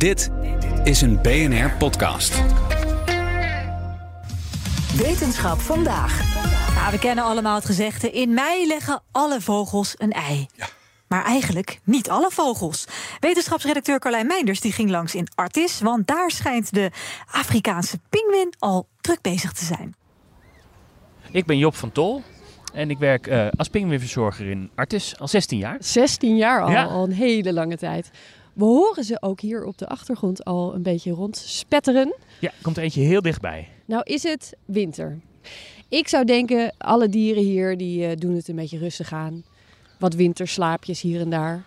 Dit is een BNR podcast. Wetenschap vandaag. Ja, we kennen allemaal het gezegde: in mei leggen alle vogels een ei. Maar eigenlijk niet alle vogels. Wetenschapsredacteur Carlijn Meinders die ging langs in Artis, want daar schijnt de Afrikaanse pinguïn al druk bezig te zijn. Ik ben Job van Tol en ik werk eh, als pinguïnverzorger in Artis al 16 jaar. 16 jaar al, Ja. al een hele lange tijd. We horen ze ook hier op de achtergrond al een beetje rondspetteren. Ja, komt er eentje heel dichtbij. Nou is het winter. Ik zou denken, alle dieren hier die eh, doen het een beetje rustig aan. Wat winterslaapjes hier en daar.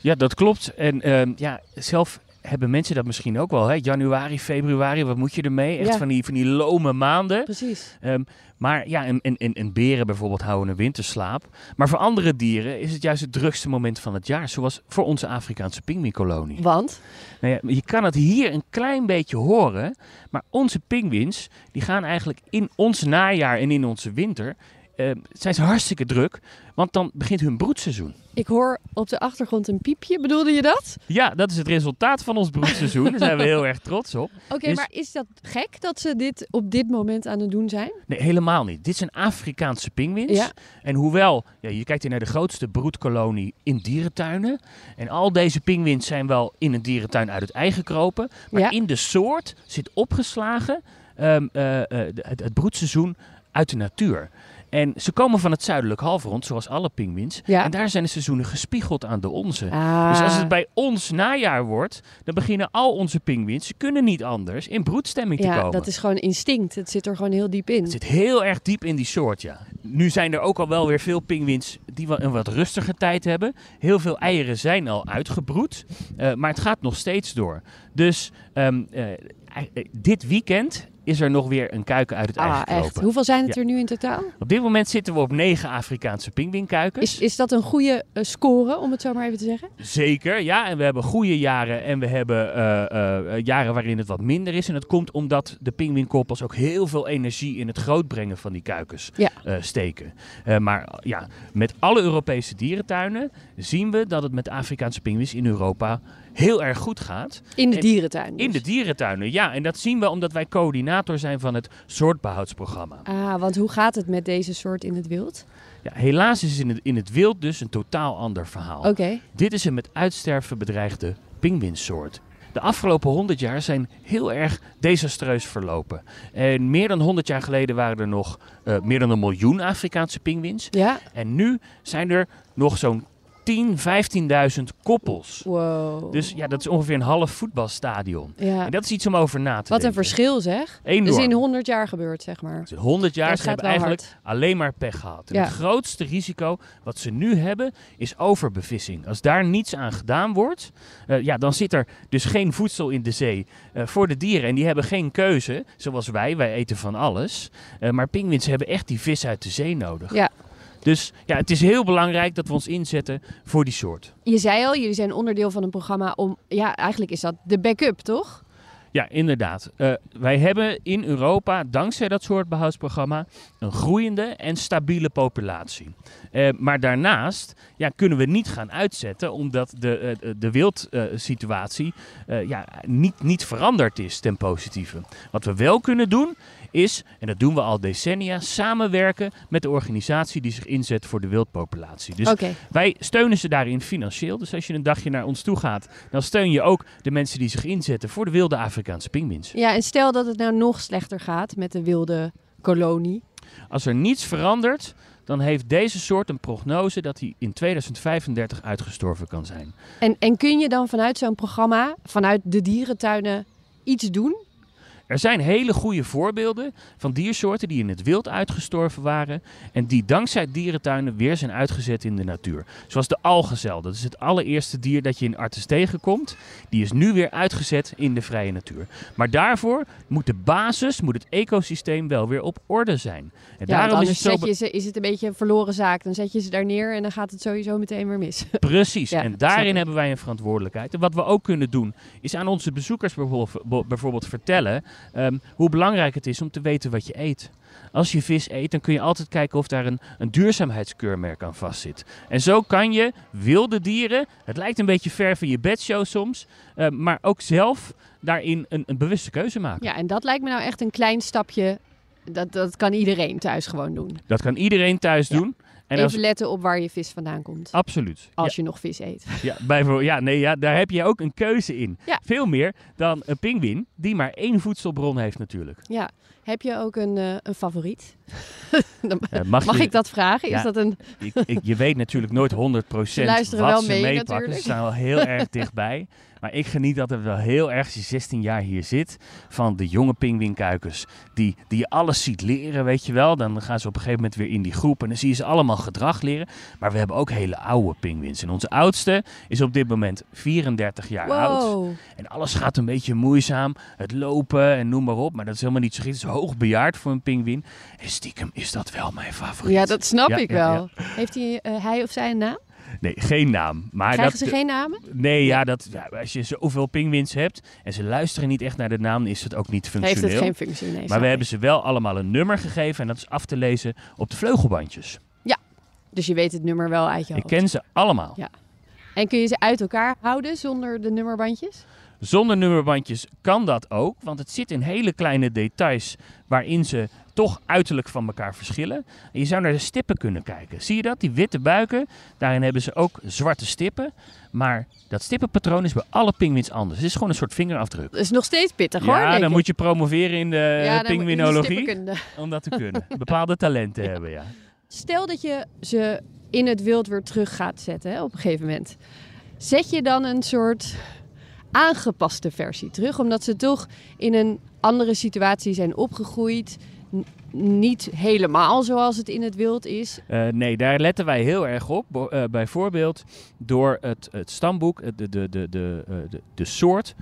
Ja, dat klopt. En ehm, ja, zelf hebben mensen dat misschien ook wel. Hè? Januari, februari, wat moet je ermee? Echt Ja. van, die, van die lome maanden. Precies. Ehm, maar ja, en, en, en, en beren bijvoorbeeld houden een winterslaap. Maar voor andere dieren is het juist het drukste moment van het jaar. Zoals voor onze Afrikaanse pinguïnkolonie. Want? Nou ja, je kan het hier een klein beetje horen. Maar onze pinguïns, die gaan eigenlijk in ons najaar en in onze winter... eh, zijn ze hartstikke druk, want dan begint hun broedseizoen. Ik hoor op de achtergrond een piepje. Bedoelde je dat? Ja, dat is het resultaat van ons broedseizoen. Daar zijn we heel erg trots op. Oké, Dus- maar is dat gek dat ze dit op dit moment aan het doen zijn? Nee, helemaal niet. Dit zijn Afrikaanse pinguïns. Ja. En hoewel, ja, je kijkt hier naar de grootste broedkolonie in dierentuinen. En al deze pinguïns zijn wel in een dierentuin uit het ei gekropen. Maar Ja. in de soort zit opgeslagen ehm, eh, eh, het broedseizoen uit de natuur. En ze komen van het zuidelijk halfrond, zoals alle pinguïns. Ja. En daar zijn de seizoenen gespiegeld aan de onze. Ah. Dus als het bij ons najaar wordt, dan beginnen al onze pinguïns, ze kunnen niet anders, in broedstemming te Ja, komen. dat is gewoon instinct. Het zit er gewoon heel diep in. Het zit heel erg diep in die soort, ja. Nu zijn er ook al wel weer veel pinguïns die wel een wat rustiger tijd hebben. Heel veel eieren zijn al uitgebroed, eh, maar het gaat nog steeds door. Dus ehm, eh, eh, dit weekend is er nog weer een kuiken uit het ei Ah, gekropen. echt. Hoeveel zijn het Ja. er nu in totaal? Op dit moment zitten we op negen Afrikaanse pinguïnkuikens. Is, is dat een goede eh, score, om het zo maar even te zeggen? Zeker, ja. En we hebben goede jaren en we hebben eh, eh, jaren waarin het wat minder is. En dat komt omdat de pinguïnkoppels ook heel veel energie in het grootbrengen van die kuikens Ja. steken. Maar ja, met alle Europese dierentuinen zien we dat het met Afrikaanse pinguïns in Europa heel erg goed gaat. In de En- dierentuin. dus. In de dierentuinen, ja. En dat zien we omdat wij coördinator zijn van het soortbehoudsprogramma. Ah, want hoe gaat het met deze soort in het wild? Ja, helaas is in het, in het wild dus een totaal ander verhaal. Oké. Dit is een met uitsterven bedreigde pinguïnsoort. De afgelopen 100 jaar zijn heel erg desastreus verlopen. En meer dan 100 jaar geleden waren er nog eh, meer dan een miljoen Afrikaanse pinguïns. Ja. En nu zijn er nog zo'n 10, 15.000 koppels. Wow. Dus ja, dat is ongeveer een half voetbalstadion. ja. En dat is iets om over na te Wat een verschil zeg. Enorm. Dat is in 100 jaar gebeurd, zeg maar. Dus 100 jaar, Dat ze hebben eigenlijk hard. alleen maar pech gehad. En Ja. Het grootste risico wat ze nu hebben is overbevissing. Als daar niets aan gedaan wordt, eh, ja, dan zit er dus geen voedsel in de zee eh, voor de dieren. En die hebben geen keuze, zoals wij. Wij eten van alles. Eh, maar pinguïns hebben echt die vis uit de zee nodig. Ja. Dus ja, het is heel belangrijk dat we ons inzetten voor die soort. Je zei al, jullie zijn onderdeel van een programma om... Ja, eigenlijk is dat de backup, toch? Ja, inderdaad. Eh, wij hebben in Europa, dankzij dat soort behoudsprogramma, een groeiende en stabiele populatie. Eh, maar daarnaast ja, kunnen we niet gaan uitzetten, omdat de, eh, de wildsituatie ja, niet, niet veranderd is ten positieve. Wat we wel kunnen doen, is, en dat doen we al decennia, samenwerken met de organisatie die zich inzet voor de wildpopulatie. Dus wij steunen ze daarin financieel. Dus als je een dagje naar ons toe gaat, dan steun je ook de mensen die zich inzetten voor de wilde Afrikaanse pinguïns. Ja, en stel dat het nou nog slechter gaat met de wilde kolonie. Als er niets verandert, dan heeft deze soort een prognose dat hij in 2035 uitgestorven kan zijn. En, en kun je dan vanuit zo'n programma, vanuit de dierentuinen, iets doen? Er zijn hele goede voorbeelden van diersoorten die in het wild uitgestorven waren en die dankzij dierentuinen weer zijn uitgezet in de natuur. Zoals de algezel, dat is het allereerste dier dat je in Artes tegenkomt. Die is nu weer uitgezet in de vrije natuur. Maar daarvoor moet de basis, moet het ecosysteem wel weer op orde zijn. En Ja, daarom is het zo zet je ze, is het een beetje een verloren zaak. Dan zet je ze daar neer en dan gaat het sowieso meteen weer mis. Precies, Ja, en daarin hebben wij een verantwoordelijkheid. En wat we ook kunnen doen, is aan onze bezoekers bijvoorbeeld vertellen ehm, hoe belangrijk het is om te weten wat je eet. Als je vis eet, dan kun je altijd kijken of daar een, een duurzaamheidskeurmerk aan vastzit. En zo kan je wilde dieren, het lijkt een beetje ver van je bedshow soms, eh, maar ook zelf daarin een, een bewuste keuze maken. Ja, en dat lijkt me nou echt een klein stapje. Dat, dat kan iedereen thuis gewoon doen. Dat kan iedereen thuis Ja. doen. En Even als, letten op waar je vis vandaan komt. absoluut. Als je nog vis eet. Ja, bijvoorbeeld, ja, nee, ja, daar heb je ook een keuze in. Ja. Veel meer dan een pinguïn, die maar één voedselbron heeft natuurlijk. Ja. Heb je ook een, eh, een favoriet? Dan mag Mag je, ik dat vragen? Ja. Is dat een... ik, ik- je weet natuurlijk nooit 100% Ze luisteren wat wel ze mee, meepakken. natuurlijk. Ze staan wel heel erg dichtbij. Maar ik geniet altijd wel heel erg, als je 16 jaar hier zit, van de jonge pinguïnkuikens. Die, die je alles ziet leren, weet je wel. Dan gaan ze op een gegeven moment weer in die groep en dan zie je ze allemaal gedrag leren. Maar we hebben ook hele oude pinguïns. En onze oudste is op dit moment 34 jaar oud. En alles gaat een beetje moeizaam. Het lopen en noem maar op. Maar dat is helemaal niet zo gek. Het is hoogbejaard voor een pinguïn. En stiekem is dat wel mijn favoriet. Ja, dat snap Ja, ik ja, wel. Heeft hij, eh, hij of zij een naam? Nee, geen naam. Maar Krijgen dat, ze geen namen? Nee, ja, dat, ja, als je zoveel pinguïns hebt en ze luisteren niet echt naar de naam, is het ook niet Heeft functioneel. het geen functie? Nee, maar we ik. hebben ze wel allemaal een nummer gegeven en dat is af te lezen op de vleugelbandjes. Dus je weet het nummer wel uit je Ik hoofd. ken ze allemaal. Ja. En kun je ze uit elkaar houden zonder de nummerbandjes? Zonder nummerbandjes kan dat ook, want het zit in hele kleine details waarin ze toch uiterlijk van elkaar verschillen. En je zou naar de stippen kunnen kijken. Zie je dat? Die witte buiken, daarin hebben ze ook zwarte stippen. Maar dat stippenpatroon is bij alle pinguïns anders. Het is gewoon een soort vingerafdruk. Dat is nog steeds pittig hoor. Ja, dan ik. moet je promoveren in de Ja, pinguïnologie om dat te kunnen. Bepaalde talenten hebben, ja. Stel dat je ze in het wild weer terug gaat zetten hè, op een gegeven moment. Zet je dan een soort aangepaste versie terug? Omdat ze toch in een andere situatie zijn opgegroeid. Niet helemaal zoals het in het wild is. Eh, nee, daar letten wij heel erg op. Eh, bijvoorbeeld door het, het stamboek, de, de, de, de, eh, de, de soort,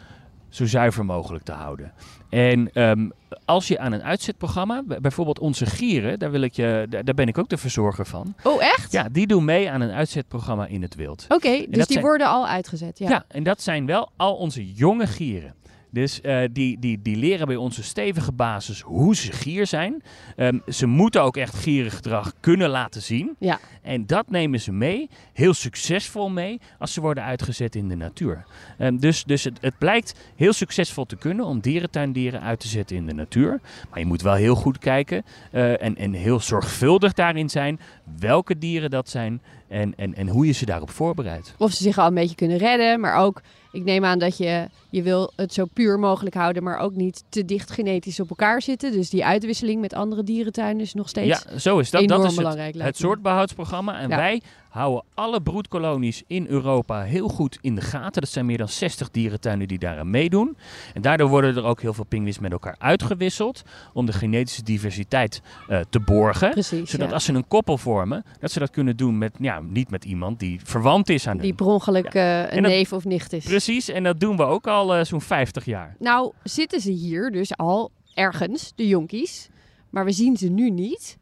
zo zuiver mogelijk te houden. En ehm, als je aan een uitzetprogramma, bijvoorbeeld onze gieren, daar, wil ik je, daar, ben ik ook de verzorger van. Oh, echt? Ja, die doen mee aan een uitzetprogramma in het wild. Oké, dus die zijn- worden al uitgezet. Ja. Ja. en dat zijn wel al onze jonge gieren. Dus eh, die, die, die leren bij onze stevige basis hoe ze gier zijn. Ehm, ze moeten ook echt gierig gedrag kunnen laten zien. Ja. En dat nemen ze mee, heel succesvol mee, als ze worden uitgezet in de natuur. Ehm, dus dus het, het blijkt heel succesvol te kunnen om dierentuindieren uit te zetten in de natuur. Maar je moet wel heel goed kijken eh, en, en heel zorgvuldig daarin zijn welke dieren dat zijn en, en, en hoe je ze daarop voorbereidt. Of ze zich al een beetje kunnen redden. Maar ook, ik neem aan dat je, je wil het zo puur mogelijk houden. Maar ook niet te dicht genetisch op elkaar zitten. Dus die uitwisseling met andere dierentuinen is nog steeds... Ja, zo is dat. enorm dat is belangrijk, het, het soortbehoudsprogramma. En Ja. wij houden alle broedkolonies in Europa heel goed in de gaten. Dat zijn meer dan 60 dierentuinen die daaraan meedoen. En daardoor worden er ook heel veel pinguïns met elkaar uitgewisseld. Om de genetische diversiteit eh, te borgen. Precies, Zodat ja. als ze een koppel vormen, dat ze dat kunnen doen met, ja, niet met iemand die verwant is aan Die hun. per ongeluk eh, een dat- neef of nicht is. Precies, en dat doen we ook al eh, zo'n 50 jaar. Nou, zitten ze hier dus al ergens, de jonkies. Maar we zien ze nu niet.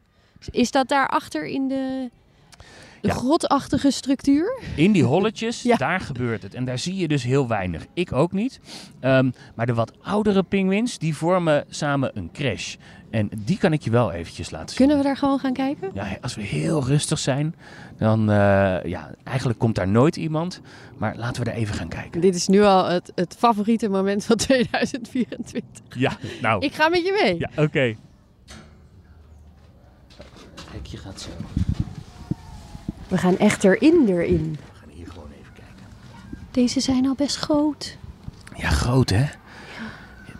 Is dat daarachter in de, de Ja. grotachtige structuur? In die holletjes, Ja. daar gebeurt het. En daar zie je dus heel weinig. Ik ook niet. Ehm, maar de wat oudere pinguïns, die vormen samen een crash. En die kan ik je wel eventjes laten zien. Kunnen we daar gewoon gaan kijken? Ja, als we heel rustig zijn, dan... eh, ja, eigenlijk komt daar nooit iemand. Maar laten we daar even gaan kijken. Dit is nu al het, het favoriete moment van 2024. Ja, nou. Ik ga met je mee. Ja, oké. Kijk, je gaat zo. We gaan echt erin, erin. We gaan hier gewoon even kijken. Deze zijn al best groot. Ja, groot hè?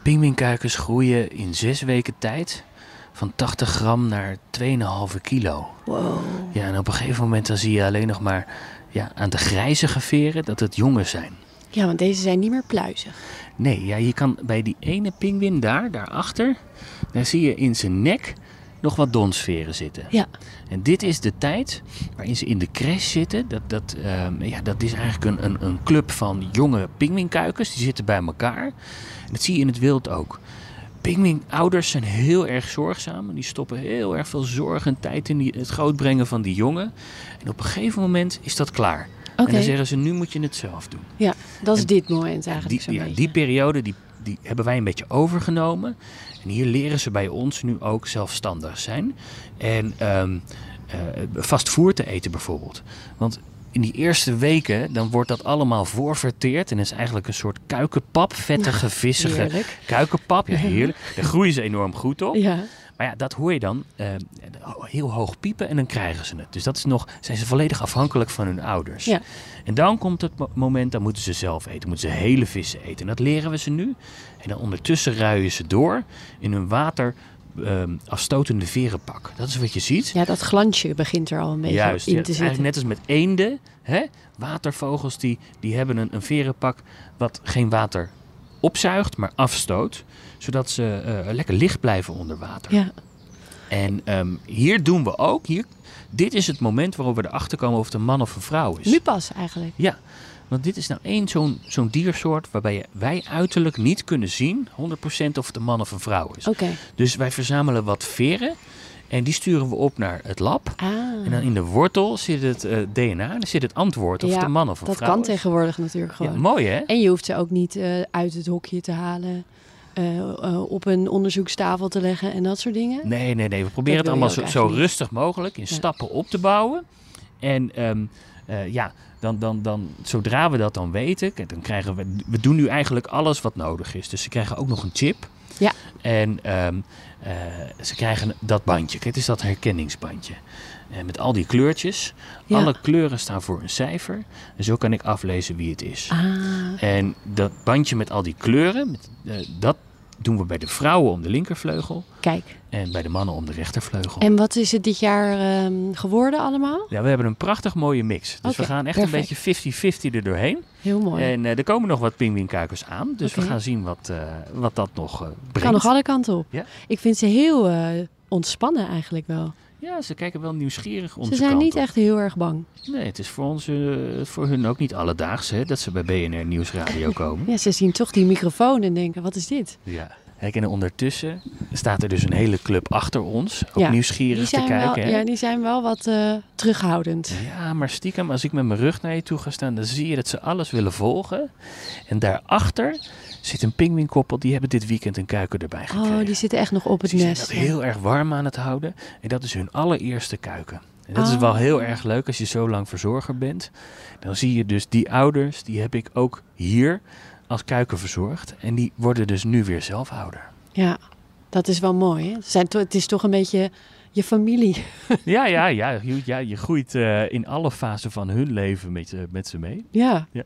Pinguïnkuikens groeien in zes weken tijd van 80 gram naar 2,5 kilo. Wow. Ja, en op een gegeven moment dan zie je alleen nog maar ja, aan de grijzige veren dat het jongen zijn. Ja, want deze zijn niet meer pluizig. Nee, ja, je kan bij die ene pinguïn daar, daarachter, daar zie je in zijn nek nog wat donsveren zitten. Ja. En dit is de tijd waarin ze in de crash zitten. Dat, dat, ehm, ja, dat is eigenlijk een, een, een club van jonge pinguïnkuikens. Die zitten bij elkaar. En dat zie je in het wild ook. Pinguïnouders zijn heel erg zorgzaam. en Die stoppen heel erg veel zorg en tijd in die, het grootbrengen van die jongen. En op een gegeven moment is dat klaar. En dan zeggen ze, nu moet je het zelf doen. Ja, dat is En dit moment eigenlijk Die, zo'n ja, beetje. die periode die, die hebben wij een beetje overgenomen. En hier leren ze bij ons nu ook zelfstandig zijn. En eh, vast voer te eten bijvoorbeeld. Want in die eerste weken, dan wordt dat allemaal voorverteerd. En is eigenlijk een soort kuikenpap, vettige, vissige Heerlijk. kuikenpap. Ja, heerlijk. Daar groeien ze enorm goed op. Ja. Maar ja, dat hoor je dan eh, heel hoog piepen en dan krijgen ze het. Dus dat is nog, zijn ze volledig afhankelijk van hun ouders. Ja. En dan komt het mo- moment, dan moeten ze zelf eten. Moeten ze hele vissen eten. En dat leren we ze nu. En dan ondertussen ruien ze door in hun water ehm, afstotende verenpak. Dat is wat je ziet. ja, dat glansje begint er al een beetje Juist, in ja, te zitten. eigenlijk net als met eenden. Hè? Watervogels die, die hebben een, een verenpak wat geen water opzuigt, maar afstoot. Zodat ze eh, lekker licht blijven onder water. Ja. En ehm, hier doen we ook, hier, dit is het moment waarop we erachter komen of het een man of een vrouw is. Nu pas eigenlijk. Ja, want dit is nou één zo'n zo'n diersoort waarbij wij uiterlijk niet kunnen zien 100% of het een man of een vrouw is. Oké. Dus wij verzamelen wat veren en die sturen we op naar het lab. Ah. En dan in de wortel zit het eh, DNA, en dan zit het antwoord of Ja, het een man of een dat vrouw kan is. tegenwoordig natuurlijk Ja, gewoon. mooi hè? En je hoeft ze ook niet eh, uit het hokje te halen, eh, eh, op een onderzoekstafel te leggen en dat soort dingen. Nee, nee, nee. We proberen het allemaal zo, rustig mogelijk in Ja. stappen op te bouwen. En ehm, eh, ja, dan, dan, dan, zodra we dat dan weten, dan krijgen we, we doen nu eigenlijk alles wat nodig is. Dus ze krijgen ook nog een chip. Ja. En ehm, eh, ze krijgen dat bandje. Het is dat herkenningsbandje. En met al die kleurtjes. Ja. Alle kleuren staan voor een cijfer. En zo kan ik aflezen wie het is. Ah, En dat bandje met al die kleuren, met, dat doen we bij de vrouwen om de linkervleugel. kijk. En bij de mannen om de rechtervleugel. En wat is het dit jaar ehm, geworden allemaal? Ja, we hebben een prachtig mooie mix. Dus we gaan echt perfect. een beetje 50-50 er doorheen. Heel mooi. En eh, er komen nog wat pinguïnkuikens aan. Dus we gaan zien wat, eh, wat dat nog eh, brengt. kan nog alle kanten op. Ja. Ik vind ze heel ontspannen eigenlijk wel. Ja, ze kijken wel nieuwsgierig onze ze zijn kant niet op. echt heel erg bang. Nee, het is voor, ons, eh, voor hun ook niet alledaags hè, dat ze bij BNR Nieuwsradio komen. Ja, ze zien toch die microfoon en denken, wat is dit? Ja. Kijk, en ondertussen staat er dus een hele club achter ons. Ook Ja, nieuwsgierig te kijken. wel, ja, die zijn wel wat eh, terughoudend. Ja, maar stiekem, als ik met mijn rug naar je toe ga staan, dan zie je dat ze alles willen volgen. En daarachter zit een pinguïnkoppel, die hebben dit weekend een kuiken erbij gekregen. Oh, die zitten echt nog op het die zijn nest. dat heel erg warm aan het houden. En dat is hun allereerste kuiken. En dat is Oh. wel heel erg leuk als je zo lang verzorger bent. Dan zie je dus die ouders, die heb ik ook hier als kuiken verzorgd. En die worden dus nu weer zelfhouder. Ja, dat is wel mooi. Hè? Zijn het is toch een beetje je familie. Ja, ja, ja. Je, ja, je groeit eh, in alle fasen van hun leven met, eh, met ze mee. Ja. Ja.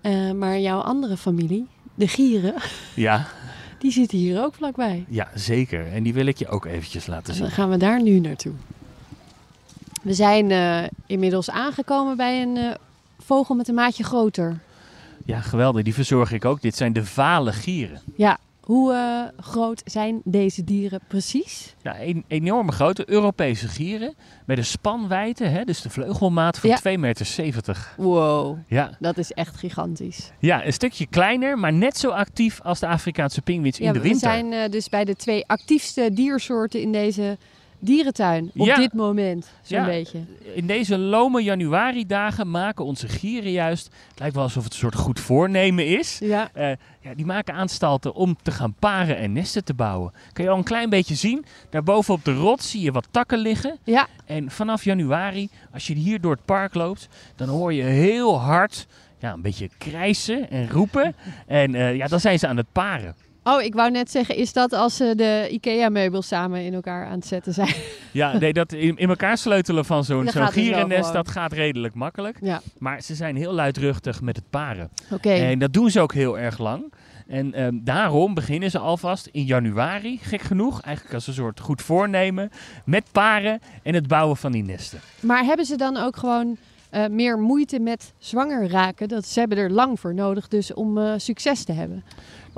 Eh, maar jouw andere familie, de gieren, Ja, die zitten hier ook vlakbij. ja, zeker. En die wil ik je ook eventjes laten En zien. dan gaan we daar nu naartoe. We zijn inmiddels aangekomen bij een vogel met een maatje groter. Ja, geweldig. Die verzorg ik ook. Dit zijn de vale gieren. Ja, hoe eh, groot zijn deze dieren precies? Ja, een, enorme grote Europese gieren. Met een spanwijdte, hè, dus de vleugelmaat van Ja. 2,70 meter. Wow, Ja. dat is echt gigantisch. ja, een stukje kleiner, maar net zo actief als de Afrikaanse pinguïns in de we winter. zijn eh, dus bij de twee actiefste diersoorten in deze dierentuin. Op Ja. dit moment, zo'n Ja. beetje. In deze lome januari-dagen maken onze gieren juist... Het lijkt wel alsof het een soort goed voornemen is. Ja. Eh, ja, die maken aanstalten om te gaan paren en nesten te bouwen. Kan je al een klein beetje zien. Daarboven op de rots zie je wat takken liggen. Ja, En vanaf januari, als je hier door het park loopt, dan hoor je heel hard ja, een beetje krijsen en roepen. En eh, ja, dan zijn ze aan het paren. Oh, ik wou net zeggen, is dat als ze de IKEA-meubels samen in elkaar aan het zetten zijn? Ja, nee, dat in, in elkaar sleutelen van zo'n zo'n dus gierennest, dat gaat redelijk makkelijk. Ja, Maar ze zijn heel luidruchtig met het paren. oké. En dat doen ze ook heel erg lang. En ehm, daarom beginnen ze alvast in januari, gek genoeg, eigenlijk als een soort goed voornemen, met paren en het bouwen van die nesten. Maar hebben ze dan ook gewoon eh, meer moeite met zwanger raken? Dat ze hebben er lang voor nodig, dus om eh, succes te hebben.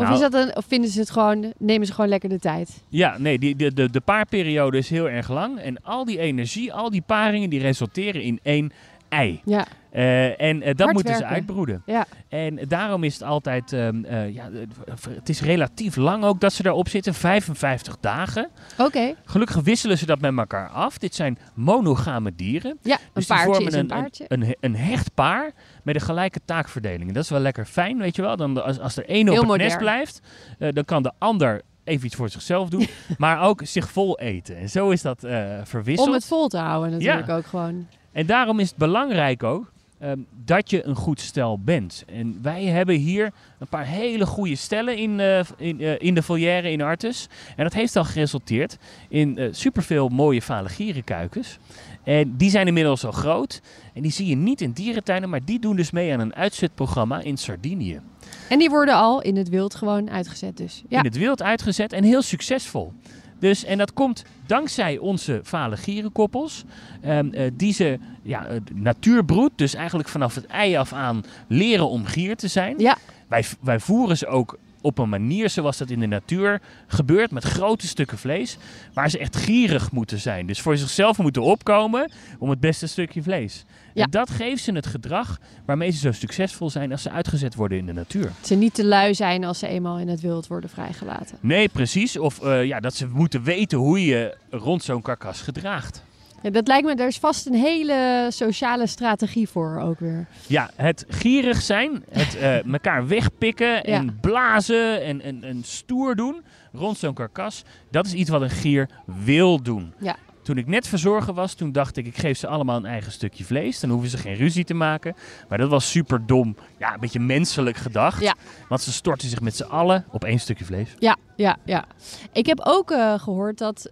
Of, Nou- is dat een, of vinden ze het gewoon, nemen ze gewoon lekker de tijd? Ja, nee, die, de, de, de paarperiode is heel erg lang. En al die energie, al die paringen, die resulteren in één ei. Ja, Eh, en eh, dat Hard moeten ze werken. uitbroeden. Ja. En daarom is het altijd, ehm, eh, ja, het is relatief lang ook dat ze daarop zitten, 55 dagen. Oké. Gelukkig wisselen ze dat met elkaar af. Dit zijn monogame dieren. Ja, een Dus die paardje vormen is een een, paardje. Een, een, een hecht paar met een gelijke taakverdeling. En dat is wel lekker fijn, weet je wel. Dan, als, als er één op Heel het nest blijft, dan kan de ander even iets voor zichzelf doen, maar ook zich vol eten. En zo is dat verwisseld. Om het vol te houden natuurlijk ook gewoon. En daarom is het belangrijk ook ehm, dat je een goed stel bent. En wij hebben hier een paar hele goede stellen in, eh, in, eh, in de volière in Artes. En dat heeft al geresulteerd in eh, superveel mooie valegierenkuikens. En die zijn inmiddels al groot. En die zie je niet in dierentuinen, maar die doen dus mee aan een uitzetprogramma in Sardinië. En die worden al in het wild gewoon uitgezet dus. Ja, In het wild uitgezet en heel succesvol. Dus, en dat komt dankzij onze valegierenkoppels, ehm, eh, die ze ja, natuurbroed, dus eigenlijk vanaf het ei af aan leren om gier te zijn. Ja. Wij, wij voeren ze ook op een manier zoals dat in de natuur gebeurt, met grote stukken vlees, waar ze echt gierig moeten zijn. Dus voor zichzelf moeten opkomen om het beste stukje vlees. Ja. En dat geeft ze het gedrag waarmee ze zo succesvol zijn als ze uitgezet worden in de natuur. dat ze niet te lui zijn als ze eenmaal in het wild worden vrijgelaten. Nee, precies. Of eh, ja, dat ze moeten weten hoe je rond zo'n karkas gedraagt. Ja, dat lijkt me, er is vast een hele sociale strategie voor ook weer. Ja, het gierig zijn, het eh elkaar wegpikken en Ja. blazen en, en, en stoer doen rond zo'n karkas, dat is iets wat een gier wil doen. Ja. Toen ik net verzorger was, toen dacht ik, ik geef ze allemaal een eigen stukje vlees. Dan hoeven ze geen ruzie te maken. Maar dat was super dom. Ja, een beetje menselijk gedacht. Ja. Want ze storten zich met z'n allen op één stukje vlees. Ja, ja, ja. Ik heb ook eh, gehoord dat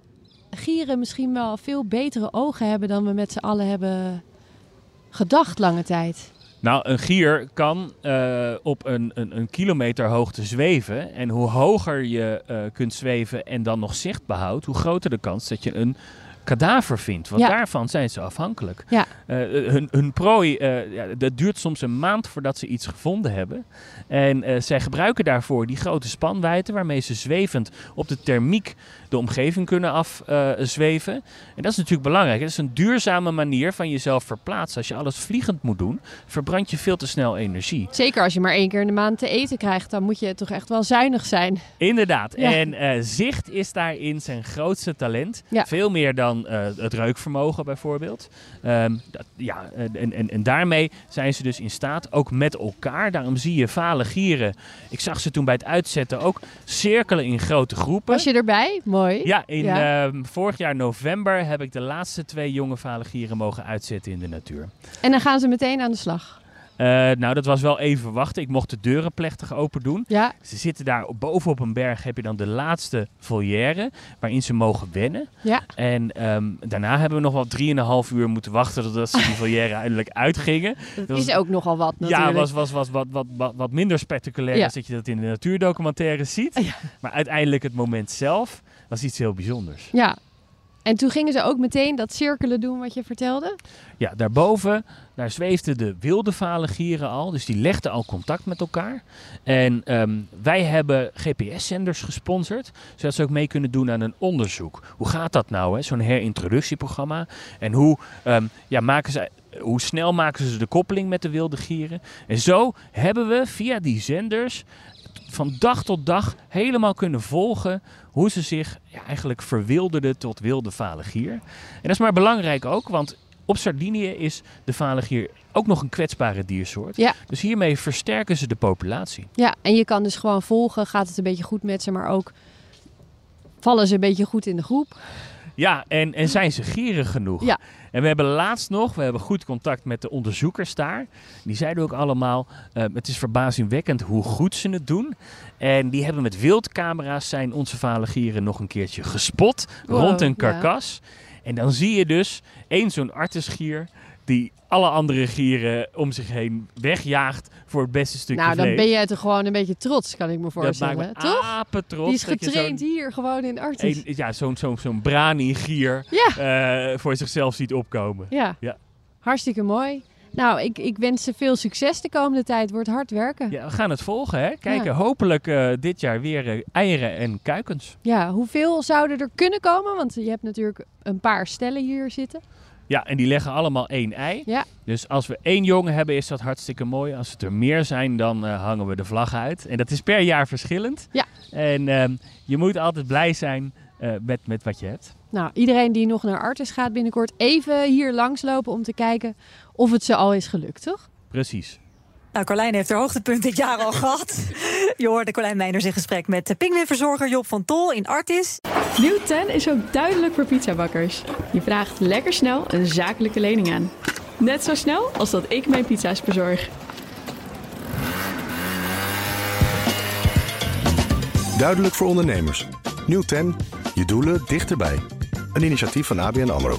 gieren misschien wel veel betere ogen hebben dan we met z'n allen hebben gedacht lange tijd. Nou, een gier kan eh, op een, een, een kilometer hoogte zweven. En hoe hoger je eh, kunt zweven en dan nog zicht behoudt, hoe groter de kans dat je een kadaver vindt. Want Ja. daarvan zijn ze afhankelijk. Ja. Eh, hun, hun prooi, eh, ja, dat duurt soms een maand voordat ze iets gevonden hebben. En eh, zij gebruiken daarvoor die grote spanwijdte waarmee ze zwevend op de thermiek de omgeving kunnen afzweven. en dat is natuurlijk belangrijk. Het is een duurzame manier van jezelf verplaatsen. Als je alles vliegend moet doen, verbrand je veel te snel energie. Zeker als je maar één keer in de maand te eten krijgt, dan moet je toch echt wel zuinig zijn. Inderdaad. Ja. En eh, zicht is daarin zijn grootste talent. Ja. Veel meer dan eh, het reukvermogen bijvoorbeeld. Ehm, dat, ja, en, en, en daarmee zijn ze dus in staat, ook met elkaar. Daarom zie je vale gieren. Ik zag ze toen bij het uitzetten ook cirkelen in grote groepen. Was je erbij? Mooi. Ja, in Ja. ehm, vorig jaar november heb ik de laatste twee jonge vale gieren mogen uitzetten in de natuur. En dan gaan ze meteen aan de slag. Eh, nou, dat was wel even wachten. Ik mocht de deuren plechtig open doen. Ja, Ze zitten daar boven op een berg. Heb je dan de laatste volière waarin ze mogen wennen. ja. En ehm, daarna hebben we nog wel 3,5 uur moeten wachten totdat ze die volière eindelijk uitgingen. Dat Dat is was- ook nogal wat natuurlijk. Ja, was, was, was wat, wat, wat, wat minder spectaculair Ja. als dat je dat in de natuurdocumentaires ziet. Ja. Maar uiteindelijk het moment zelf was iets heel bijzonders. Ja. En toen gingen ze ook meteen dat cirkelen doen wat je vertelde. Ja, daarboven, daar zweefden de wilde gieren al. Dus die legden al contact met elkaar. En ehm, wij hebben GPS-zenders gesponsord. Zodat ze ook mee kunnen doen aan een onderzoek. Hoe gaat dat nou, zo'n herintroductieprogramma? En hoe, ehm, ja, maken ze, hoe snel maken ze de koppeling met de wilde gieren? En zo hebben we via die zenders van dag tot dag helemaal kunnen volgen hoe ze zich ja, eigenlijk verwilderden tot wilde gier. En dat is maar belangrijk ook, want op Sardinië is de valengier ook nog een kwetsbare diersoort. Ja. Dus hiermee versterken ze de populatie. Ja, en je kan dus gewoon volgen. Gaat het een beetje goed met ze, maar ook vallen ze een beetje goed in de groep. Ja, en, en zijn ze gierig genoeg? Ja. En we hebben laatst nog, we hebben goed contact met de onderzoekers daar. Die zeiden ook allemaal, eh, het is verbazingwekkend hoe goed ze het doen. En die hebben met wildcamera's zijn onze valengieren nog een keertje gespot Wow, rond een ja. karkas. En dan zie je dus één zo'n artesgier die alle andere gieren om zich heen wegjaagt voor het beste stukje nou, dan vlees. ben jij toch gewoon een beetje trots, kan ik me dat voorstellen. maakt me toch? apetrots. Die is dat getraind hier gewoon in Artis. een- ja, zo'n zo'n zo'n brani-gier Ja. eh, voor zichzelf ziet opkomen. Ja. Ja. Hartstikke mooi. Nou, ik, ik wens ze veel succes de komende tijd. Wordt hard werken. Ja, we gaan het volgen, hè? Kijken, Ja. hopelijk eh, dit jaar weer eh, eieren en kuikens. Ja, hoeveel zouden er kunnen komen? Want je hebt natuurlijk een paar stellen hier zitten. Ja, en die leggen allemaal één ei. Ja. Dus als we één jongen hebben, is dat hartstikke mooi. Als het er meer zijn, dan eh, hangen we de vlag uit. En dat is per jaar verschillend. Ja. En ehm, je moet altijd blij zijn eh, met, met wat je hebt. Nou, iedereen die nog naar Artis gaat binnenkort even hier langslopen om te kijken of het ze al is gelukt, toch? Precies. Nou, Carlijn heeft haar hoogtepunt dit jaar al gehad. Je hoorde Carlijn Meinders in gesprek met de pinguïnverzorger Job van Tol in Artis. Nieuw 10 is ook duidelijk voor pizzabakkers. Je vraagt lekker snel een zakelijke lening aan. Net zo snel als dat ik mijn pizza's bezorg. Duidelijk voor ondernemers. Nieuw 10, je doelen dichterbij. Een initiatief van ABN AMRO.